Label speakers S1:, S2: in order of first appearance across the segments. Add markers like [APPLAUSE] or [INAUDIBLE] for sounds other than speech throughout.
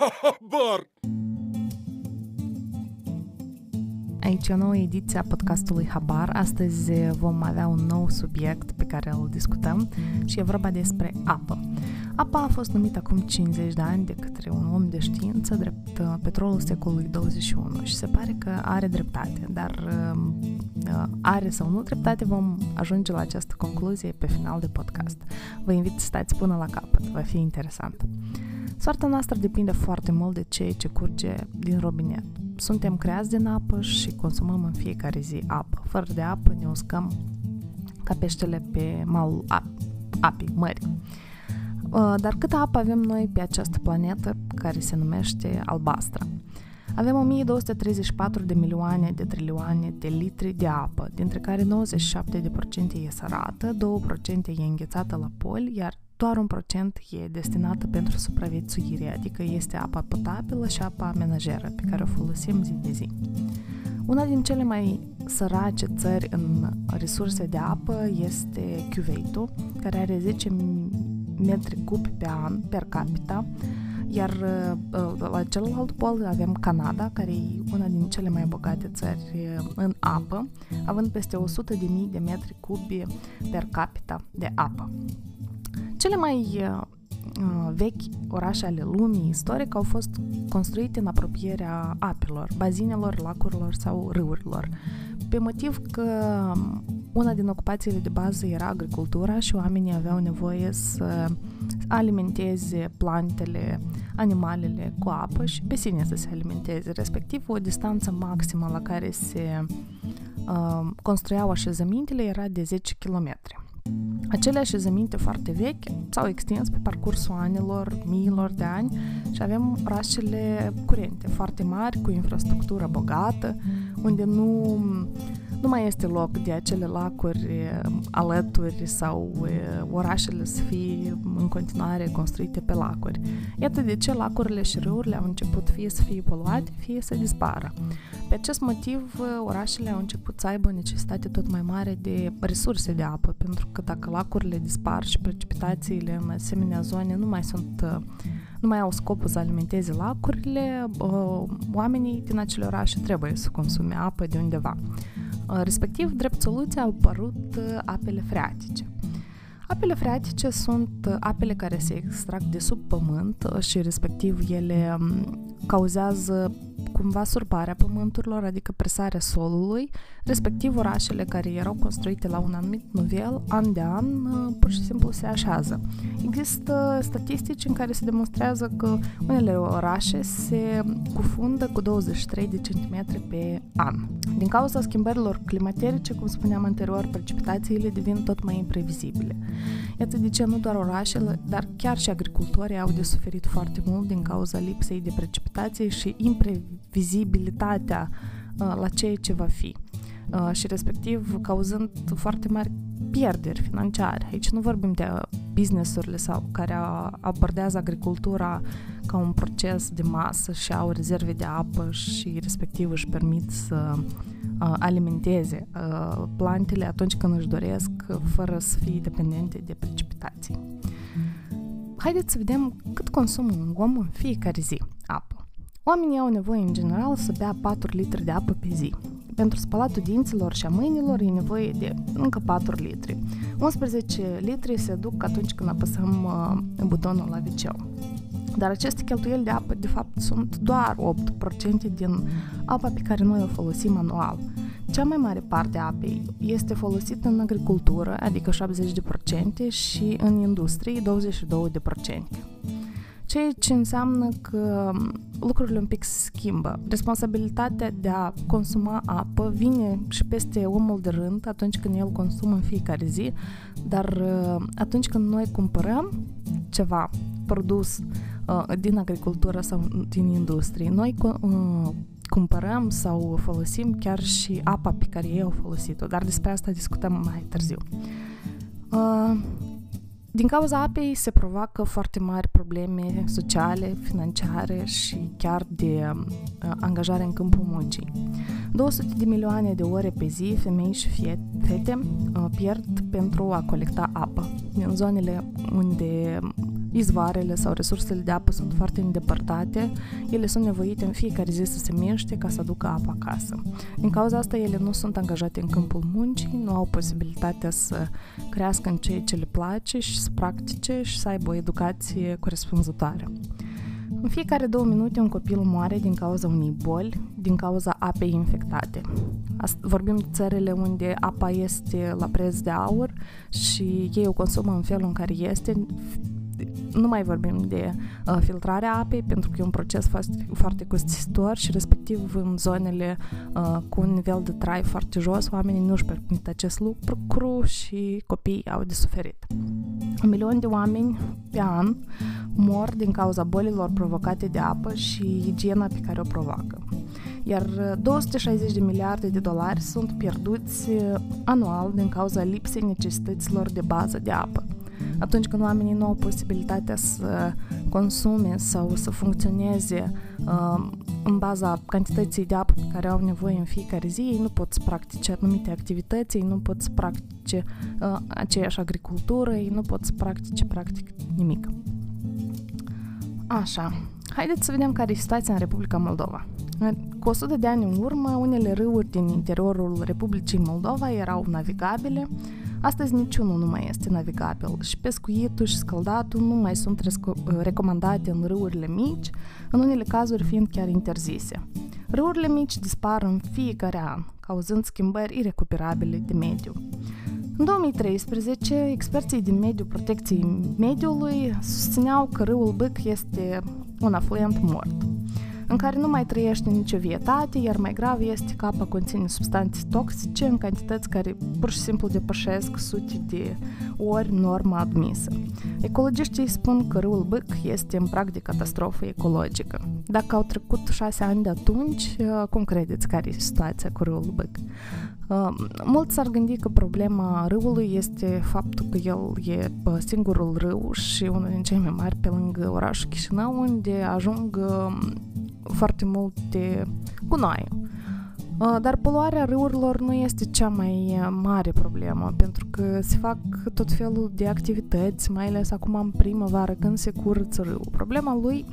S1: habar!
S2: Aici e o nouă ediție a podcastului Habar. Astăzi vom avea un nou subiect pe care îl discutăm și e vorba despre apă. Apa a fost numită acum 50 de ani de către un om de știință drept uh, petrolul secolului 21 și se pare că are dreptate, dar uh, are sau nu dreptate vom ajunge la această concluzie pe final de podcast. Vă invit să stați până la capăt, va fi interesant. Soarta noastră depinde foarte mult de ceea ce curge din robinet. Suntem creați din apă și consumăm în fiecare zi apă. Fără de apă ne uscăm ca peștele pe malul ap- apii, mării. Uh, dar câtă apă avem noi pe această planetă care se numește albastră? Avem 1234 de milioane de trilioane de litri de apă, dintre care 97% e sărată, 2% e înghețată la poli, iar doar un procent e destinată pentru supraviețuire, adică este apa potabilă și apa menajeră pe care o folosim zi de zi. Una din cele mai sărace țări în resurse de apă este Cuveitul, care are 10 metri cubi pe an per capita, iar uh, la celălalt pol avem Canada, care e una din cele mai bogate țări uh, în apă, având peste 100.000 de metri cubi per capita de apă. Cele mai uh, vechi orașe ale lumii istoric au fost construite în apropierea apelor, bazinelor, lacurilor sau râurilor, pe motiv că una din ocupațiile de bază era agricultura și oamenii aveau nevoie să alimenteze plantele, animalele cu apă și pe sine să se alimenteze, respectiv o distanță maximă la care se uh, construiau așezămintele era de 10 km. Acele așezăminte foarte vechi s-au extins pe parcursul anilor, miilor de ani și avem orașele curente, foarte mari, cu infrastructură bogată, unde nu nu mai este loc de acele lacuri alături sau orașele să fie în continuare construite pe lacuri. Iată de ce lacurile și râurile au început fie să fie poluate, fie să dispară. Pe acest motiv, orașele au început să aibă o necesitate tot mai mare de resurse de apă, pentru că dacă lacurile dispar și precipitațiile în asemenea zone nu mai sunt nu mai au scopul să alimenteze lacurile, oamenii din acele orașe trebuie să consume apă de undeva. Respectiv, drept soluție au apărut apele freatice. Apele freatice sunt apele care se extrag de sub pământ și respectiv ele cauzează cumva surparea pământurilor, adică presarea solului, respectiv orașele care erau construite la un anumit nivel, an de an, pur și simplu se așează. Există statistici în care se demonstrează că unele orașe se cufundă cu 23 de centimetri pe an. Din cauza schimbărilor climaterice, cum spuneam anterior, precipitațiile devin tot mai imprevizibile. Iată de ce nu doar orașele, dar chiar și agricultorii au de suferit foarte mult din cauza lipsei de precipitație și imprevizibilitatea uh, la ceea ce va fi uh, și respectiv cauzând foarte mari pierderi financiare. Aici nu vorbim de businessurile sau care abordează agricultura ca un proces de masă și au rezerve de apă și respectiv își permit să uh, alimenteze uh, plantele atunci când își doresc, fără să fie dependente de precipitații. Haideți să vedem cât consumă un om în fiecare zi apă. Oamenii au nevoie în general să bea 4 litri de apă pe zi. Pentru spălatul dinților și a mâinilor e nevoie de încă 4 litri. 11 litri se duc atunci când apăsăm uh, butonul la wc dar aceste cheltuieli de apă, de fapt, sunt doar 8% din apa pe care noi o folosim anual. Cea mai mare parte a apei este folosită în agricultură, adică 70%, și în industrie, 22%. Ceea ce înseamnă că lucrurile un pic se schimbă. Responsabilitatea de a consuma apă vine și peste omul de rând atunci când el consumă în fiecare zi, dar atunci când noi cumpărăm ceva produs uh, din agricultură sau din industrie. Noi uh, cumpărăm sau folosim chiar și apa pe care ei au folosit-o, dar despre asta discutăm mai târziu. Uh, din cauza apei se provoacă foarte mari probleme sociale, financiare și chiar de uh, angajare în câmpul muncii. 200 de milioane de ore pe zi femei și fete uh, pierd pentru a colecta apă din zonele unde izvoarele sau resursele de apă sunt foarte îndepărtate, ele sunt nevoite în fiecare zi să se miște ca să aducă apă acasă. Din cauza asta, ele nu sunt angajate în câmpul muncii, nu au posibilitatea să crească în ceea ce le place și să practice și să aibă o educație corespunzătoare. În fiecare două minute un copil moare din cauza unei boli, din cauza apei infectate. Vorbim de țările unde apa este la preț de aur și ei o consumă în felul în care este, nu mai vorbim de uh, filtrarea apei, pentru că e un proces foarte, foarte costisitor și respectiv în zonele uh, cu un nivel de trai foarte jos, oamenii nu își permit acest lucru și copiii au de suferit. Un milion de oameni pe an mor din cauza bolilor provocate de apă și igiena pe care o provoacă. Iar 260 de miliarde de dolari sunt pierduți uh, anual din cauza lipsei necesităților de bază de apă atunci când oamenii nu au posibilitatea să consume sau să funcționeze uh, în baza cantității de apă pe care au nevoie în fiecare zi, ei nu pot să practice anumite activități, ei nu pot să practice uh, aceeași agricultură, ei nu pot să practice practic nimic. Așa, haideți să vedem care e situația în Republica Moldova. Cu 100 de ani în urmă, unele râuri din interiorul Republicii Moldova erau navigabile, Astăzi niciunul nu mai este navigabil și pescuitul și scaldatul nu mai sunt recomandate în râurile mici, în unele cazuri fiind chiar interzise. Râurile mici dispar în fiecare an, cauzând schimbări irecuperabile de mediu. În 2013, experții din mediul protecției mediului susțineau că râul Bâc este un afluent mort în care nu mai trăiește nicio vietate, iar mai grav este că apa conține substanțe toxice în cantități care pur și simplu depășesc sute de ori norma admisă. Ecologiștii spun că râul Bâc este în prag de catastrofă ecologică. Dacă au trecut șase ani de atunci, cum credeți care e situația cu râul Bâc? Mulți s-ar gândi că problema râului este faptul că el e singurul râu și unul din cei mai mari pe lângă orașul Chișinău, unde ajung foarte multe gunoi. Dar poluarea râurilor nu este cea mai mare problemă, pentru că se fac tot felul de activități, mai ales acum în primăvară, când se curăță râul. Problema lui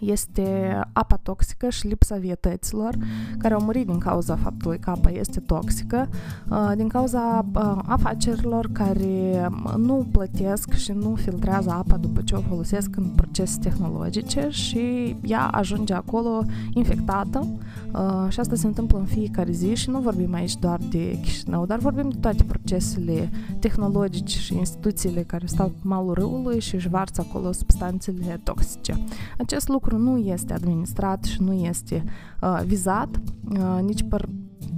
S2: este apa toxică și lipsa vietăților care au murit din cauza faptului că apa este toxică, uh, din cauza uh, afacerilor care nu plătesc și nu filtrează apa după ce o folosesc în procese tehnologice și ea ajunge acolo infectată uh, și asta se întâmplă în fiecare zi și nu vorbim aici doar de Chișinău, dar vorbim de toate procesele tehnologice și instituțiile care stau pe malul râului și își varsă acolo substanțele toxice. Acest lucru lucru nu este administrat și nu este uh, vizat uh, nici păr,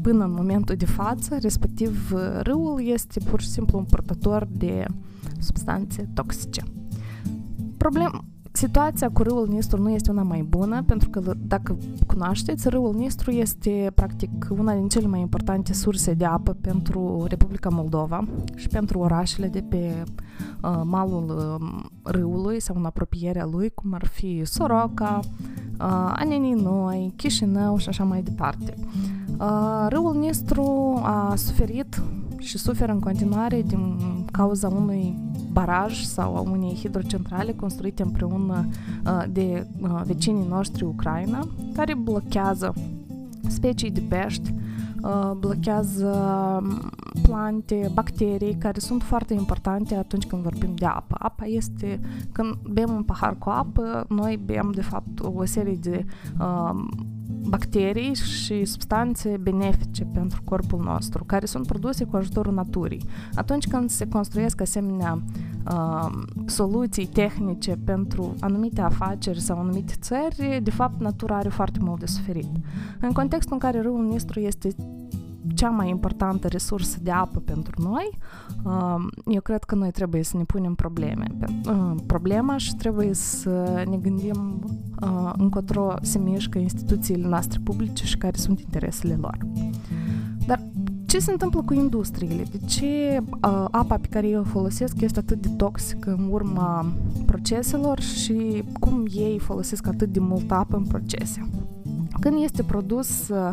S2: până în momentul de față, respectiv uh, râul este pur și simplu un purtător de substanțe toxice. Problem, situația cu râul Nistru nu este una mai bună, pentru că, dacă cunoașteți, râul Nistru este, practic, una din cele mai importante surse de apă pentru Republica Moldova și pentru orașele de pe uh, malul uh, râului sau în apropierea lui, cum ar fi Soroca, uh, Anenii Noi, Chișinău și așa mai departe. Uh, râul Nistru a suferit și suferă în continuare din cauza unui baraj sau a unei hidrocentrale construite împreună uh, de uh, vecinii noștri Ucraina, care blochează specii de pești, uh, blochează um, plante, bacterii care sunt foarte importante atunci când vorbim de apă. Apa este, când bem un pahar cu apă, noi bem de fapt o serie de uh, bacterii și substanțe benefice pentru corpul nostru, care sunt produse cu ajutorul naturii. Atunci când se construiesc asemenea uh, soluții tehnice pentru anumite afaceri sau anumite țări, de fapt, natura are foarte mult de suferit. În contextul în care râul Nistru este cea mai importantă resursă de apă pentru noi, eu cred că noi trebuie să ne punem probleme. Problema și trebuie să ne gândim încotro se mișcă instituțiile noastre publice și care sunt interesele lor. Dar ce se întâmplă cu industriile? De ce uh, apa pe care eu o folosesc este atât de toxică în urma proceselor și cum ei folosesc atât de mult apă în procese? Când este produs uh,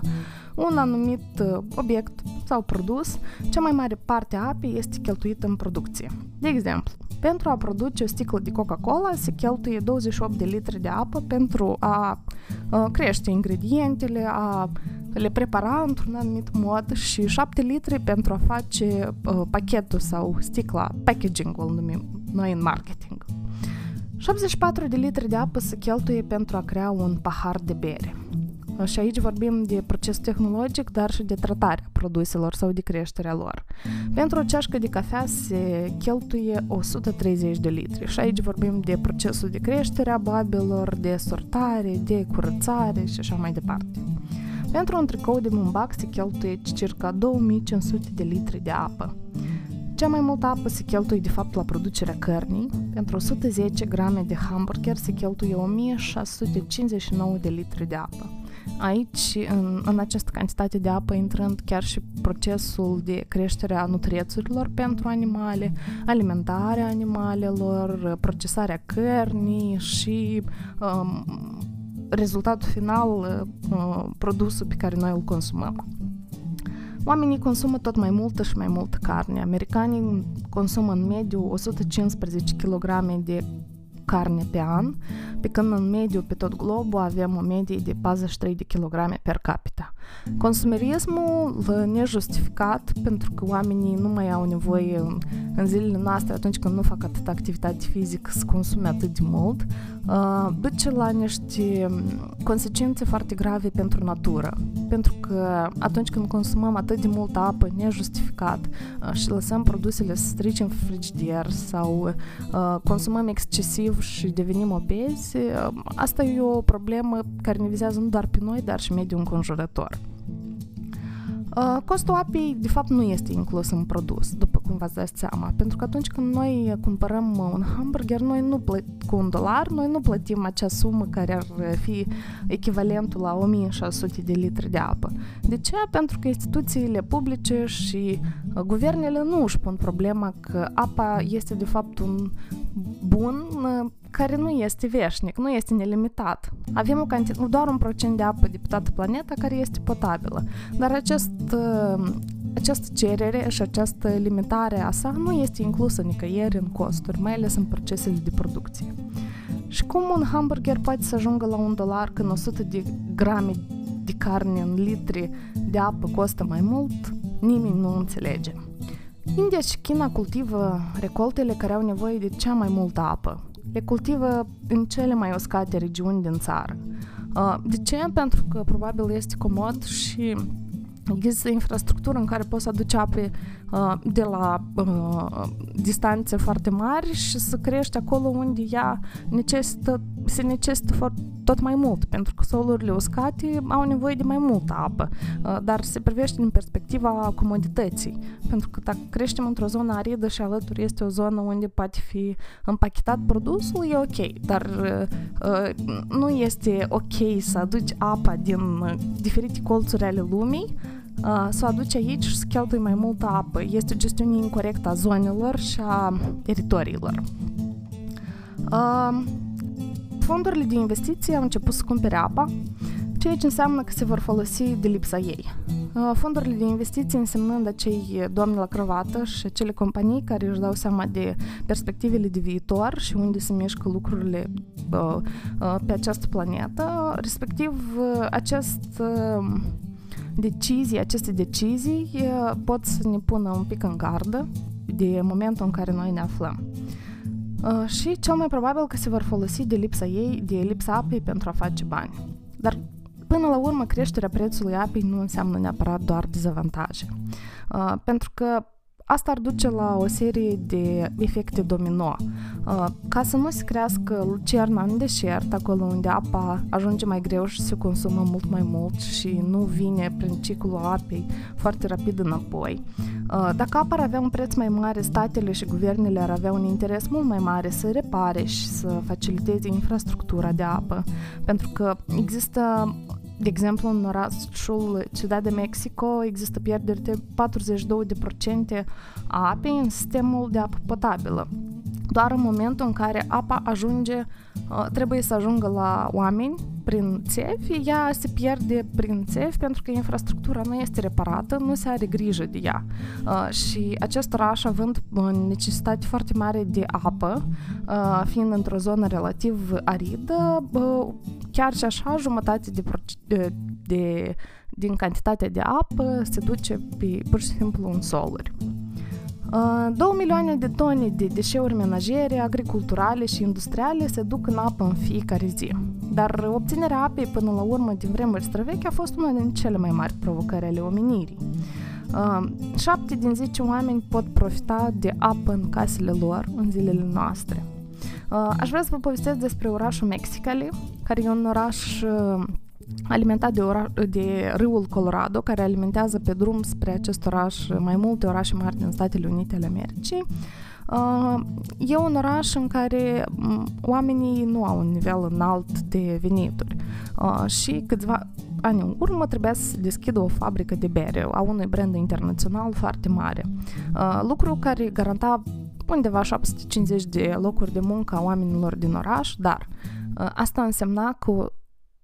S2: un anumit uh, obiect sau produs, cea mai mare parte a apei este cheltuită în producție. De exemplu, Pentru a produce o sticlă de Coca-Cola se cheltuie 28 de litri de apă pentru a, a crește ingredientele, a le prepara într-un anumit mod și 7 litri pentru a face uh, pachetul sau sticla, packaging-ul numim noi în marketing. 74 de litri de apă se cheltuie pentru a crea un pahar de bere. Și aici vorbim de proces tehnologic, dar și de tratarea produselor sau de creșterea lor. Pentru o ceașcă de cafea se cheltuie 130 de litri și aici vorbim de procesul de creștere a babelor, de sortare, de curățare și așa mai departe. Pentru un tricou de mumbac se cheltuie circa 2500 de litri de apă. Cea mai multă apă se cheltuie de fapt la producerea cărnii. Pentru 110 grame de hamburger se cheltuie 1659 de litri de apă. Aici, în, în această cantitate de apă, intrând chiar și procesul de creștere a nutriețurilor pentru animale, alimentarea animalelor, procesarea cărnii și um, rezultatul final, uh, produsul pe care noi îl consumăm. Oamenii consumă tot mai multă și mai multă carne. Americanii consumă în mediu 115 kg de carne pe an, pe când în mediu pe tot globul avem o medie de 43 de kilograme per capita. Consumerismul nejustificat pentru că oamenii nu mai au nevoie în, în zilele noastre atunci când nu fac atât activitate fizică să consume atât de mult, uh, duce la niște consecințe foarte grave pentru natură. Pentru că atunci când consumăm atât de multă apă nejustificat uh, și lăsăm produsele să strice în frigider sau uh, consumăm excesiv și devenim obezi, asta e o problemă care ne vizează nu doar pe noi, dar și mediul înconjurător. Costul apei, de fapt, nu este inclus în produs, după cum v-ați dat seama, pentru că atunci când noi cumpărăm un hamburger, noi nu plătim cu un dolar, noi nu plătim acea sumă care ar fi echivalentul la 1600 de litri de apă. De ce? Pentru că instituțiile publice și guvernele nu își pun problema că apa este de fapt un bun care nu este veșnic, nu este nelimitat. Avem o cantitate, doar un procent de apă de pe toată planeta care este potabilă, dar acest, această cerere și această limitare a sa nu este inclusă nicăieri în costuri, mai ales în procesele de producție. Și cum un hamburger poate să ajungă la un dolar când 100 de grame de carne în litri de apă costă mai mult, nimeni nu înțelege. India și China cultivă recoltele care au nevoie de cea mai multă apă. Le cultivă în cele mai uscate regiuni din țară. De ce? Pentru că probabil este comod și Există infrastructură în care poți să aduci ape uh, de la uh, distanțe foarte mari și să crești acolo unde ea necesită, se necesită tot mai mult, pentru că solurile uscate au nevoie de mai multă apă, uh, dar se privește din perspectiva comodității, pentru că dacă creștem într-o zonă aridă și alături este o zonă unde poate fi împachetat produsul, e ok, dar uh, nu este ok să aduci apa din diferite colțuri ale lumii să o aduci aici și să cheltui mai multă apă. Este gestiune incorrectă a zonelor și a teritoriilor. Fondurile de investiții au început să cumpere apa, ceea ce înseamnă că se vor folosi de lipsa ei. Fondurile de investiții însemnând acei doamni la cravată și acele companii care își dau seama de perspectivele de viitor și unde se mișcă lucrurile pe această planetă, respectiv acest decizii, aceste decizii pot să ne pună un pic în gardă de momentul în care noi ne aflăm. Și cel mai probabil că se vor folosi de lipsa ei, de lipsa apei pentru a face bani. Dar până la urmă creșterea prețului apei nu înseamnă neapărat doar dezavantaje. Pentru că asta ar duce la o serie de efecte domino. Uh, ca să nu se crească lucerna în deșert, acolo unde apa ajunge mai greu și se consumă mult mai mult și nu vine prin ciclul apei foarte rapid înapoi. Uh, dacă apa ar avea un preț mai mare, statele și guvernele ar avea un interes mult mai mare să repare și să faciliteze infrastructura de apă, pentru că există de exemplu, în orașul Ciudad de Mexico există pierderi de 42% a apei în sistemul de apă potabilă. Doar în momentul în care apa ajunge trebuie să ajungă la oameni prin țevi, ea se pierde prin țevi pentru că infrastructura nu este reparată, nu se are grijă de ea. Uh, și acest oraș, având necesitate foarte mare de apă, uh, fiind într-o zonă relativ aridă, uh, chiar și așa jumătate de, de, de din cantitatea de apă se duce pe, pur și simplu în soluri. 2 milioane de tone de deșeuri menajere, agriculturale și industriale se duc în apă în fiecare zi. Dar obținerea apei până la urmă din vremuri străvechi a fost una din cele mai mari provocări ale omenirii. Uh, 7 din 10 oameni pot profita de apă în casele lor în zilele noastre. Uh, aș vrea să vă povestesc despre orașul Mexicali, care e un oraș uh, alimentat de, ora, de râul Colorado, care alimentează pe drum spre acest oraș mai multe orașe mari din Statele Unite ale Americii. Uh, e un oraș în care oamenii nu au un nivel înalt de venituri uh, și câțiva ani în urmă trebuia să deschidă o fabrică de bere a unui brand internațional foarte mare. Uh, lucru care garanta undeva 750 de locuri de muncă a oamenilor din oraș, dar asta însemna că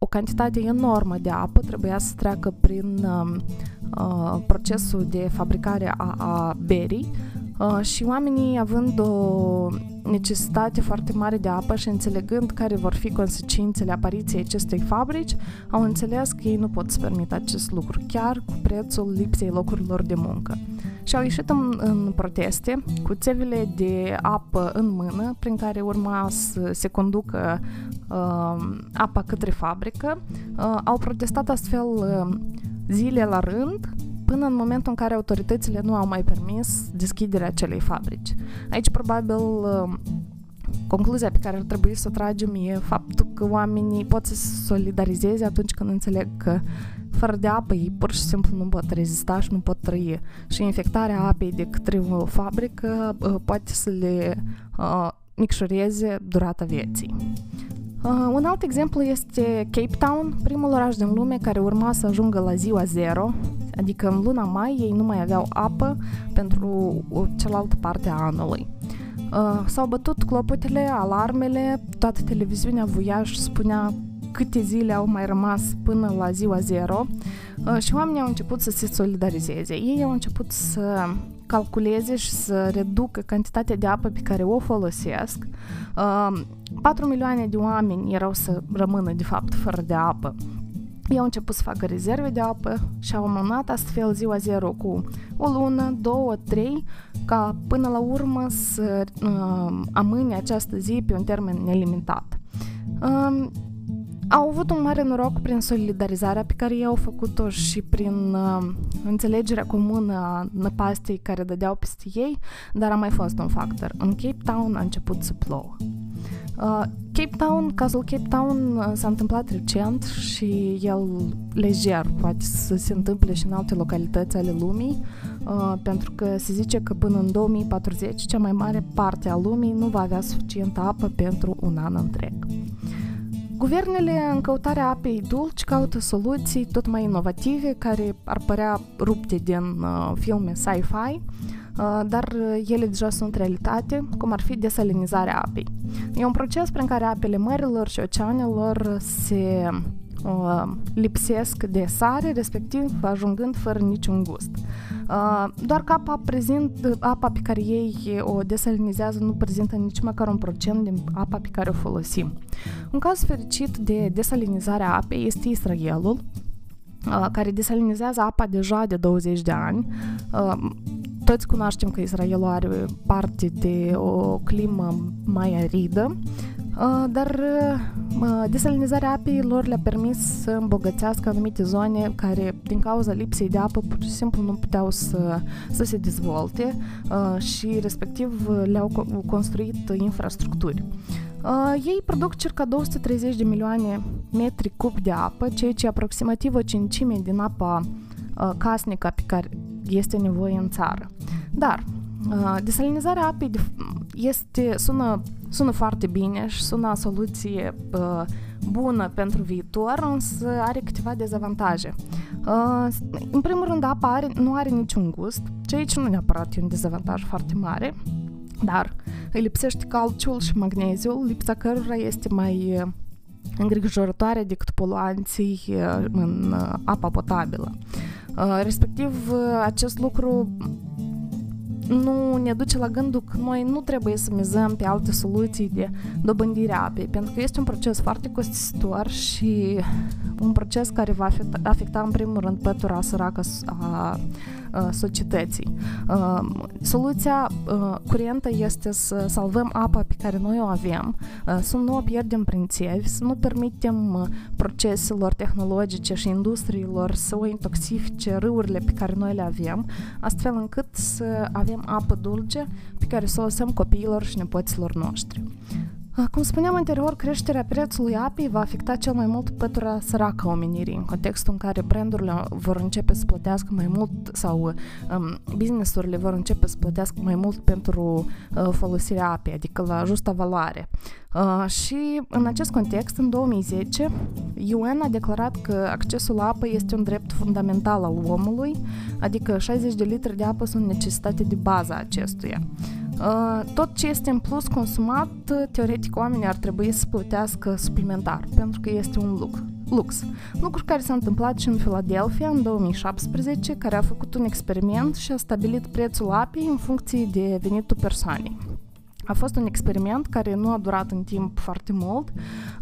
S2: o cantitate enormă de apă trebuia să treacă prin uh, uh, procesul de fabricare a, a berii uh, și oamenii având o necesitate foarte mare de apă și înțelegând care vor fi consecințele apariției acestei fabrici, au înțeles că ei nu pot să permită acest lucru, chiar cu prețul lipsei locurilor de muncă. Și au ieșit în, în proteste cu țevile de apă în mână, prin care urma să se conducă uh, apa către fabrică. Uh, au protestat astfel uh, zile la rând, până în momentul în care autoritățile nu au mai permis deschiderea acelei fabrici. Aici probabil uh, concluzia pe care ar trebui să o tragem e faptul că oamenii pot să se solidarizeze atunci când înțeleg că fără de apă ei pur și simplu nu pot rezista și nu pot trăi. Și infectarea apei de către o fabrică uh, poate să le uh, micșoreze durata vieții. Uh, un alt exemplu este Cape Town, primul oraș din lume care urma să ajungă la ziua zero, adică în luna mai ei nu mai aveau apă pentru cealaltă parte a anului. Uh, s-au bătut clopotele, alarmele, toată televiziunea Voiaj spunea câte zile au mai rămas până la ziua zero uh, și oamenii au început să se solidarizeze. Ei au început să calculeze și să reducă cantitatea de apă pe care o folosesc. 4 uh, milioane de oameni erau să rămână, de fapt, fără de apă. Ei au început să facă rezerve de apă și au amânat astfel ziua zero cu o lună, două, trei, ca până la urmă să uh, amâne această zi pe un termen nelimitat. Uh, au avut un mare noroc prin solidarizarea pe care ei au făcut-o și prin uh, înțelegerea comună a năpastei care dădeau peste ei, dar a mai fost un factor. În Cape Town a început să plouă. Uh, Cape Town, cazul Cape Town uh, s-a întâmplat recent și el lejer poate să se întâmple și în alte localități ale lumii, uh, pentru că se zice că până în 2040 cea mai mare parte a lumii nu va avea suficientă apă pentru un an întreg. Guvernele, în căutarea apei dulci, caută soluții tot mai inovative care ar părea rupte din uh, filme sci-fi, uh, dar ele deja sunt realitate, cum ar fi desalinizarea apei. E un proces prin care apele mărilor și oceanelor se uh, lipsesc de sare, respectiv ajungând fără niciun gust. Uh, doar că apa, prezint, apa pe care ei o desalinizează nu prezintă nici măcar un procent din apa pe care o folosim. Un caz fericit de desalinizare a apei este Israelul, uh, care desalinizează apa deja de 20 de ani. Uh, toți cunoaștem că Israelul are parte de o climă mai aridă, Uh, dar uh, desalinizarea apei lor le-a permis să îmbogățească anumite zone care, din cauza lipsei de apă, pur și simplu nu puteau să, să se dezvolte uh, și, respectiv, le-au construit infrastructuri. Ei produc circa 230 de milioane metri cub de apă, ceea ce e aproximativ o cincime din apa casnică pe care este nevoie în țară. Dar desalinizarea apei este, sună sună foarte bine și sună o soluție uh, bună pentru viitor, însă are câteva dezavantaje. Uh, în primul rând, apa are, nu are niciun gust, ceea ce nu neapărat e un dezavantaj foarte mare. Dar îi lipsește calciul și magneziul, lipsa cărora este mai îngrijorătoare decât poluanții în apa potabilă. Respectiv, acest lucru nu ne duce la gândul că noi nu trebuie să mizăm pe alte soluții de dobândire a apei, pentru că este un proces foarte costisitor și un proces care va afecta în primul rând pătura săracă a societății. Soluția curentă este să salvăm apa pe care noi o avem, să nu o pierdem prin țevi, să nu permitem proceselor tehnologice și industriilor să o intoxifice râurile pe care noi le avem, astfel încât să avem apă dulce pe care să o lăsăm copiilor și nepoților noștri. Cum spuneam anterior, creșterea prețului apei va afecta cel mai mult pătura săracă a omenirii, în contextul în care brandurile vor începe să plătească mai mult sau um, businessurile vor începe să plătească mai mult pentru uh, folosirea apei, adică la justa valoare. Uh, și în acest context, în 2010, UN a declarat că accesul la apă este un drept fundamental al omului, adică 60 de litri de apă sunt necesitate de baza acestuia. Uh, tot ce este în plus consumat, teoretic oamenii ar trebui să plătească suplimentar, pentru că este un lucru. Lux. Lucru care s-a întâmplat și în Philadelphia în 2017, care a făcut un experiment și a stabilit prețul apei în funcție de venitul persoanei. A fost un experiment care nu a durat în timp foarte mult,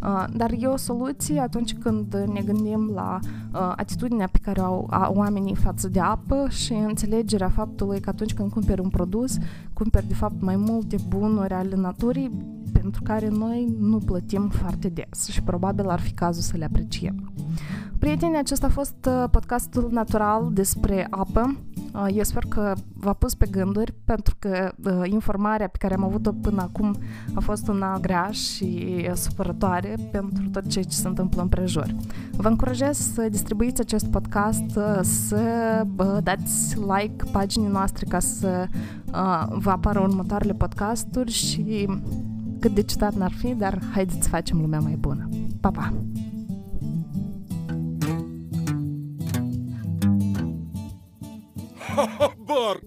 S2: uh, dar e o soluție atunci când ne gândim la uh, atitudinea pe care o au oamenii față de apă și înțelegerea faptului că atunci când cumperi un produs, cumperi de fapt mai multe bunuri ale naturii pentru care noi nu plătim foarte des și probabil ar fi cazul să le apreciem. Prieteni, acesta a fost uh, podcastul natural despre apă. Uh, eu sper că v-a pus pe gânduri, pentru că uh, informarea pe care am avut-o până acum a fost una grea și supărătoare pentru tot ceea ce se întâmplă în prejur. Vă încurajez să distribuiți acest podcast, să dați like paginii noastre ca să vă apară următoarele podcasturi și cât de ciudat n-ar fi, dar haideți să facem lumea mai bună. Pa, pa! [LAUGHS] ¡Bor!